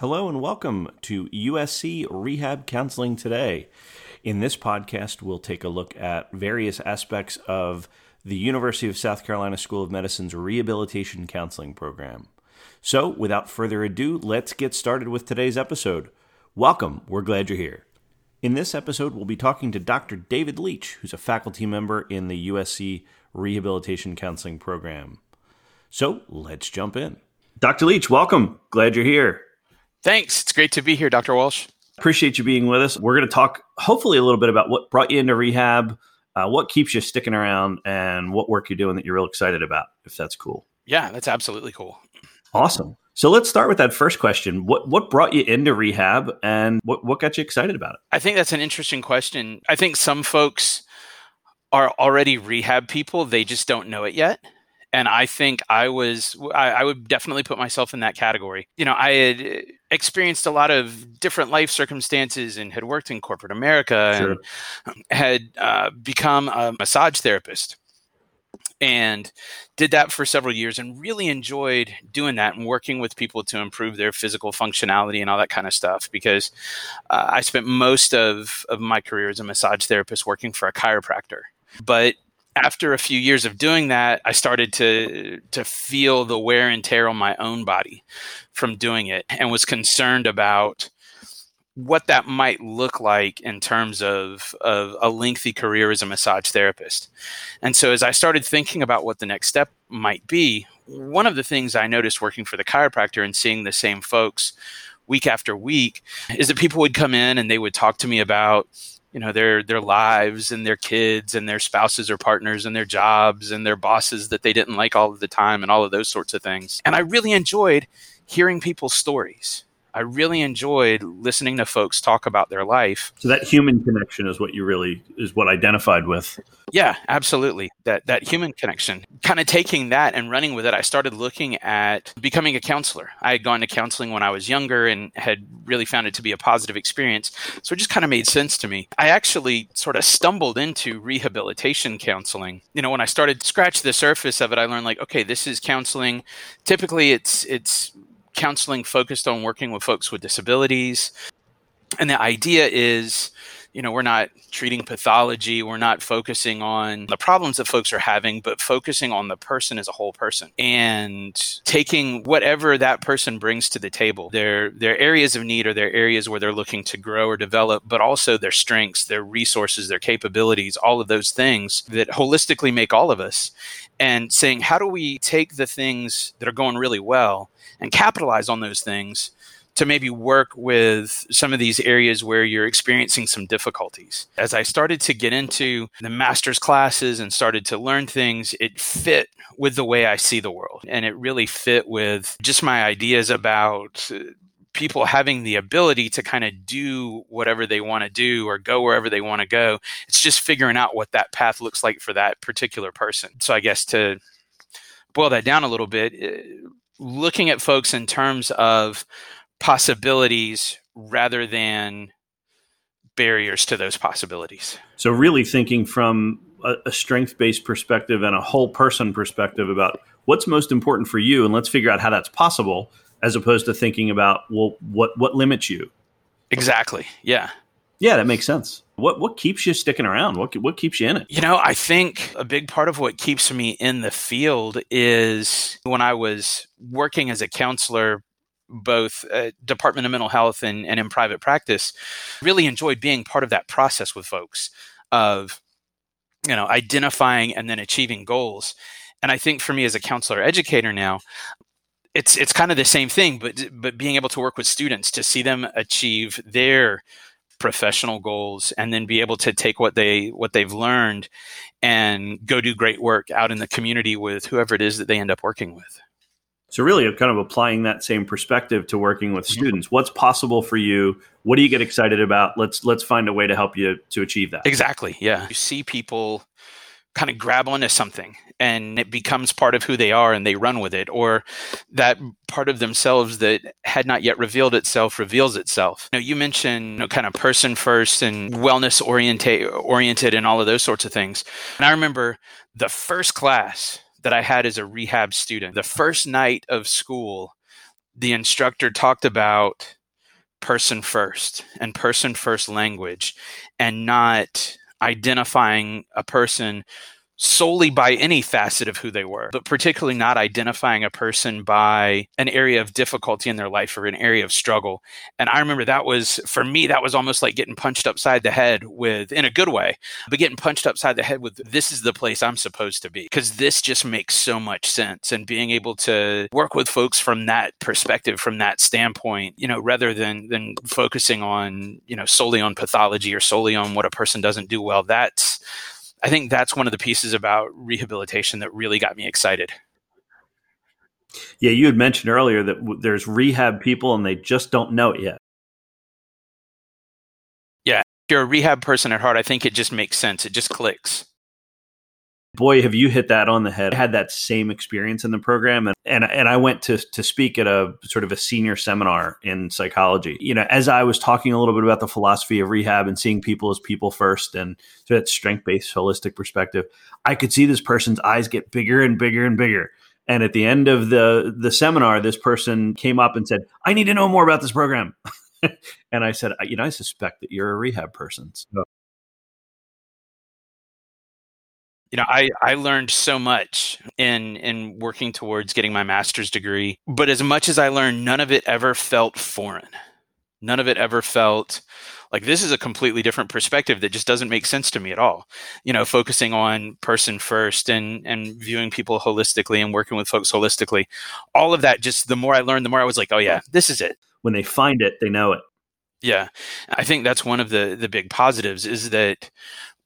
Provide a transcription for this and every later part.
Hello and welcome to USC Rehab Counseling Today. In this podcast, we'll take a look at various aspects of the University of South Carolina School of Medicine's Rehabilitation Counseling Program. So, without further ado, let's get started with today's episode. Welcome, we're glad you're here. In this episode, we'll be talking to Dr. David Leach, who's a faculty member in the USC Rehabilitation Counseling Program. So, let's jump in. Dr. Leach, welcome. Glad you're here. Thanks. It's great to be here, Dr. Walsh. Appreciate you being with us. We're going to talk hopefully a little bit about what brought you into rehab, uh, what keeps you sticking around, and what work you're doing that you're real excited about, if that's cool. Yeah, that's absolutely cool. Awesome. So let's start with that first question. What what brought you into rehab and what, what got you excited about it? I think that's an interesting question. I think some folks are already rehab people, they just don't know it yet and I think I was I, I, would definitely put myself in that category. You know, I had uh, experienced a lot of different life circumstances and had worked in corporate America sure. and had uh, become a massage therapist and did that for several years and really enjoyed doing that and working with people to improve their physical functionality and all that kind of stuff because uh, I spent most of, of my career as a massage therapist working for a chiropractor. But after a few years of doing that, I started to to feel the wear and tear on my own body from doing it, and was concerned about what that might look like in terms of, of a lengthy career as a massage therapist. And so, as I started thinking about what the next step might be, one of the things I noticed working for the chiropractor and seeing the same folks week after week is that people would come in and they would talk to me about you know their their lives and their kids and their spouses or partners and their jobs and their bosses that they didn't like all of the time and all of those sorts of things. And i really enjoyed hearing people's stories I really enjoyed listening to folks talk about their life. So that human connection is what you really is what identified with. Yeah, absolutely. That that human connection. Kind of taking that and running with it, I started looking at becoming a counselor. I had gone to counseling when I was younger and had really found it to be a positive experience. So it just kind of made sense to me. I actually sort of stumbled into rehabilitation counseling. You know, when I started to scratch the surface of it, I learned like, okay, this is counseling. Typically it's it's counseling focused on working with folks with disabilities. And the idea is, you know, we're not treating pathology, we're not focusing on the problems that folks are having, but focusing on the person as a whole person and taking whatever that person brings to the table. Their their areas of need or their areas where they're looking to grow or develop, but also their strengths, their resources, their capabilities, all of those things that holistically make all of us and saying how do we take the things that are going really well and capitalize on those things to maybe work with some of these areas where you're experiencing some difficulties. As I started to get into the master's classes and started to learn things, it fit with the way I see the world. And it really fit with just my ideas about uh, people having the ability to kind of do whatever they want to do or go wherever they want to go. It's just figuring out what that path looks like for that particular person. So I guess to boil that down a little bit, uh, looking at folks in terms of possibilities rather than barriers to those possibilities. So, really thinking from a, a strength based perspective and a whole person perspective about what's most important for you, and let's figure out how that's possible, as opposed to thinking about well, what what limits you. Exactly. Yeah. Yeah, that makes sense. What what keeps you sticking around? What what keeps you in it? You know, I think a big part of what keeps me in the field is when I was working as a counselor both uh, Department of Mental Health and, and in private practice, really enjoyed being part of that process with folks of, you know, identifying and then achieving goals. And I think for me as a counselor educator now, it's it's kind of the same thing, but but being able to work with students to see them achieve their professional goals and then be able to take what they what they've learned and go do great work out in the community with whoever it is that they end up working with. So really kind of applying that same perspective to working with students. What's possible for you? What do you get excited about? Let's let's find a way to help you to achieve that. Exactly. Yeah. You see people kind of grab onto something and it becomes part of who they are and they run with it or that part of themselves that had not yet revealed itself reveals itself you you mentioned you know, kind of person first and wellness oriented oriented and all of those sorts of things and i remember the first class that I had as a rehab student. The first night of school, the instructor talked about person first and person first language and not identifying a person solely by any facet of who they were, but particularly not identifying a person by an area of difficulty in their life or an area of struggle. And I remember that was, for me, that was almost like getting punched upside the head with, in a good way, but getting punched upside the head with, this is the place I'm supposed to be. Because this just makes so much sense. And being able to work with folks from that perspective, from that standpoint, you know, rather than, than focusing on, you know, solely on pathology or solely on what a person doesn't do well, that's, I think that's one of the pieces about rehabilitation that really got me excited. Yeah, you had mentioned earlier that w- there's rehab people and they just don't know it yet. Yeah, if you're a rehab person at heart, I think it just makes sense. It just clicks boy, have you hit that on the head. I had that same experience in the program. And, and, and I went to, to speak at a sort of a senior seminar in psychology. You know, as I was talking a little bit about the philosophy of rehab and seeing people as people first and so that strength based holistic perspective, I could see this person's eyes get bigger and bigger and bigger. And at the end of the, the seminar, this person came up and said, I need to know more about this program. and I said, you know, I suspect that you're a rehab person. So you know i i learned so much in in working towards getting my master's degree but as much as i learned none of it ever felt foreign. None of it ever felt like this is a completely different perspective that just doesn't make sense to me at all. You know focusing on person first and and viewing people holistically and working with folks holistically all of that just the more i learned the more i was like oh yeah this is it. When they find it they know it. Yeah. I think that's one of the the big positives is that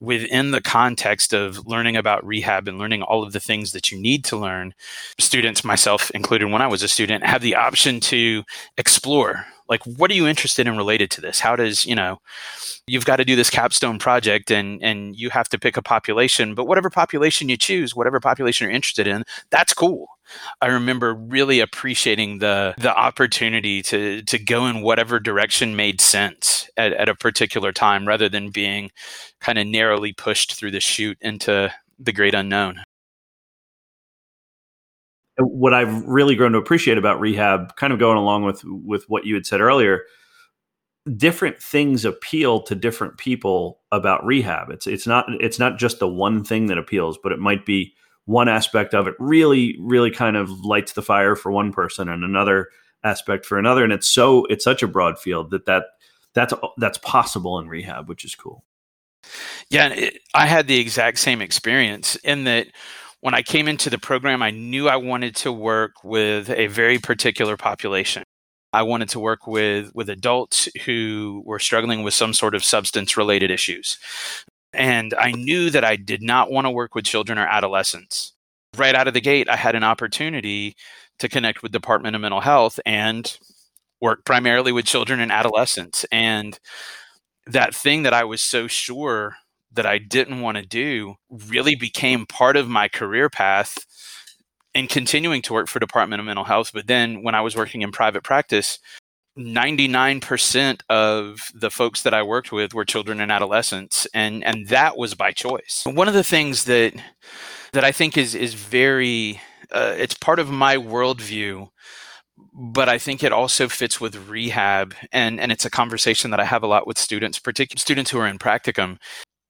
within the context of learning about rehab and learning all of the things that you need to learn, students, myself included when I was a student, have the option to explore. Like what are you interested in related to this? How does you know you've got to do this capstone project and and you have to pick a population but whatever population you choose whatever population you're interested in that's cool. I remember really appreciating the the opportunity to to go in whatever direction made sense at, at a particular time rather than being kind of narrowly pushed through the chute into the great unknown. What I've really grown to appreciate about rehab, kind of going along with with what you had said earlier, different things appeal to different people about rehab. It's it's not it's not just the one thing that appeals, but it might be one aspect of it really really kind of lights the fire for one person and another aspect for another and it's so it's such a broad field that that that's that's possible in rehab which is cool. Yeah it, i had the exact same experience in that when i came into the program i knew i wanted to work with a very particular population. I wanted to work with with adults who were struggling with some sort of substance related issues. And I knew that I did not want to work with children or adolescents. Right out of the gate, I had an opportunity to connect with Department of Mental Health and work primarily with children and adolescents. And that thing that I was so sure that I didn't want to do really became part of my career path in continuing to work for Department of Mental Health. But then when I was working in private practice, 99% of the folks that I worked with were children and adolescents and and that was by choice. One of the things that that I think is is very uh, it's part of my worldview but I think it also fits with rehab and and it's a conversation that I have a lot with students particularly students who are in practicum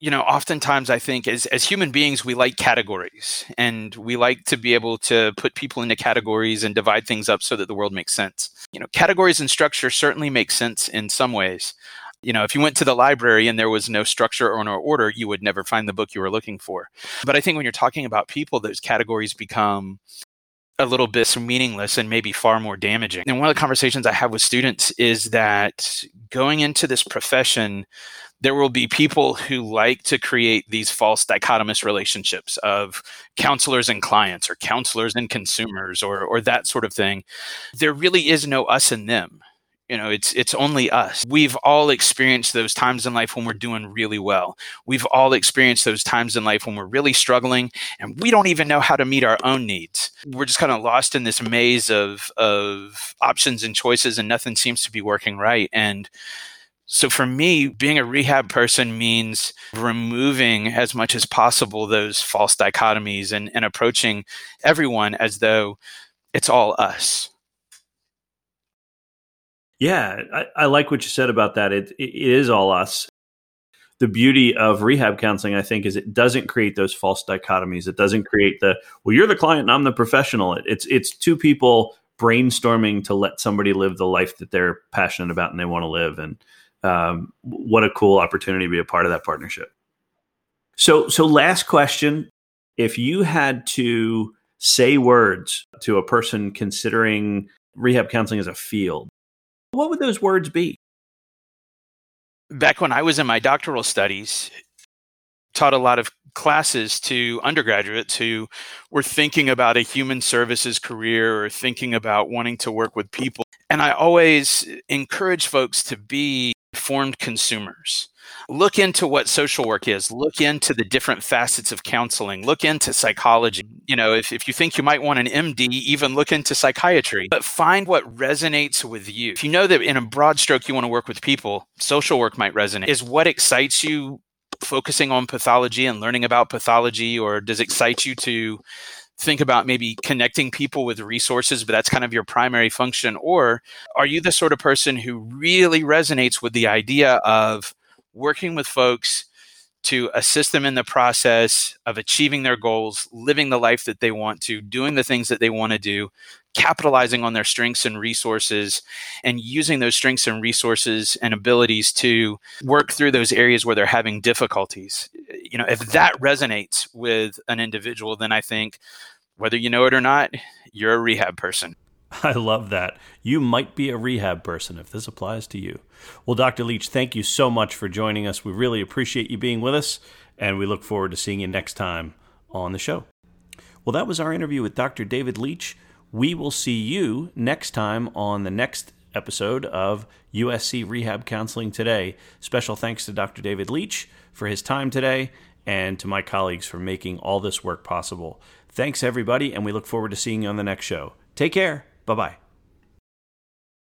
you know, oftentimes I think as, as human beings, we like categories and we like to be able to put people into categories and divide things up so that the world makes sense. You know, categories and structure certainly make sense in some ways. You know, if you went to the library and there was no structure or no order, you would never find the book you were looking for. But I think when you're talking about people, those categories become a little bit meaningless and maybe far more damaging. And one of the conversations I have with students is that going into this profession, there will be people who like to create these false dichotomous relationships of counselors and clients or counselors and consumers or or that sort of thing. There really is no us and them. You know, it's it's only us. We've all experienced those times in life when we're doing really well. We've all experienced those times in life when we're really struggling and we don't even know how to meet our own needs. We're just kind of lost in this maze of of options and choices and nothing seems to be working right. And so for me, being a rehab person means removing as much as possible those false dichotomies and, and approaching everyone as though it's all us. Yeah, I, I like what you said about that. It, it is all us. The beauty of rehab counseling, I think, is it doesn't create those false dichotomies. It doesn't create the well, you're the client and I'm the professional. It, it's it's two people brainstorming to let somebody live the life that they're passionate about and they want to live. And um, what a cool opportunity to be a part of that partnership. So, so last question: If you had to say words to a person considering rehab counseling as a field, what would those words be? Back when I was in my doctoral studies, taught a lot of classes to undergraduates who were thinking about a human services career or thinking about wanting to work with people. And I always encourage folks to be informed consumers. Look into what social work is. Look into the different facets of counseling. Look into psychology. You know, if, if you think you might want an MD, even look into psychiatry. But find what resonates with you. If you know that in a broad stroke you want to work with people, social work might resonate. Is what excites you focusing on pathology and learning about pathology, or does it excite you to think about maybe connecting people with resources, but that's kind of your primary function? Or are you the sort of person who really resonates with the idea of working with folks to assist them in the process of achieving their goals, living the life that they want to, doing the things that they want to do, capitalizing on their strengths and resources, and using those strengths and resources and abilities to work through those areas where they're having difficulties. You know, if that resonates with an individual, then I think whether you know it or not, you're a rehab person. I love that. You might be a rehab person if this applies to you. Well, Dr. Leach, thank you so much for joining us. We really appreciate you being with us, and we look forward to seeing you next time on the show. Well, that was our interview with Dr. David Leach. We will see you next time on the next episode of USC Rehab Counseling Today. Special thanks to Dr. David Leach for his time today and to my colleagues for making all this work possible. Thanks, everybody, and we look forward to seeing you on the next show. Take care. Bye bye.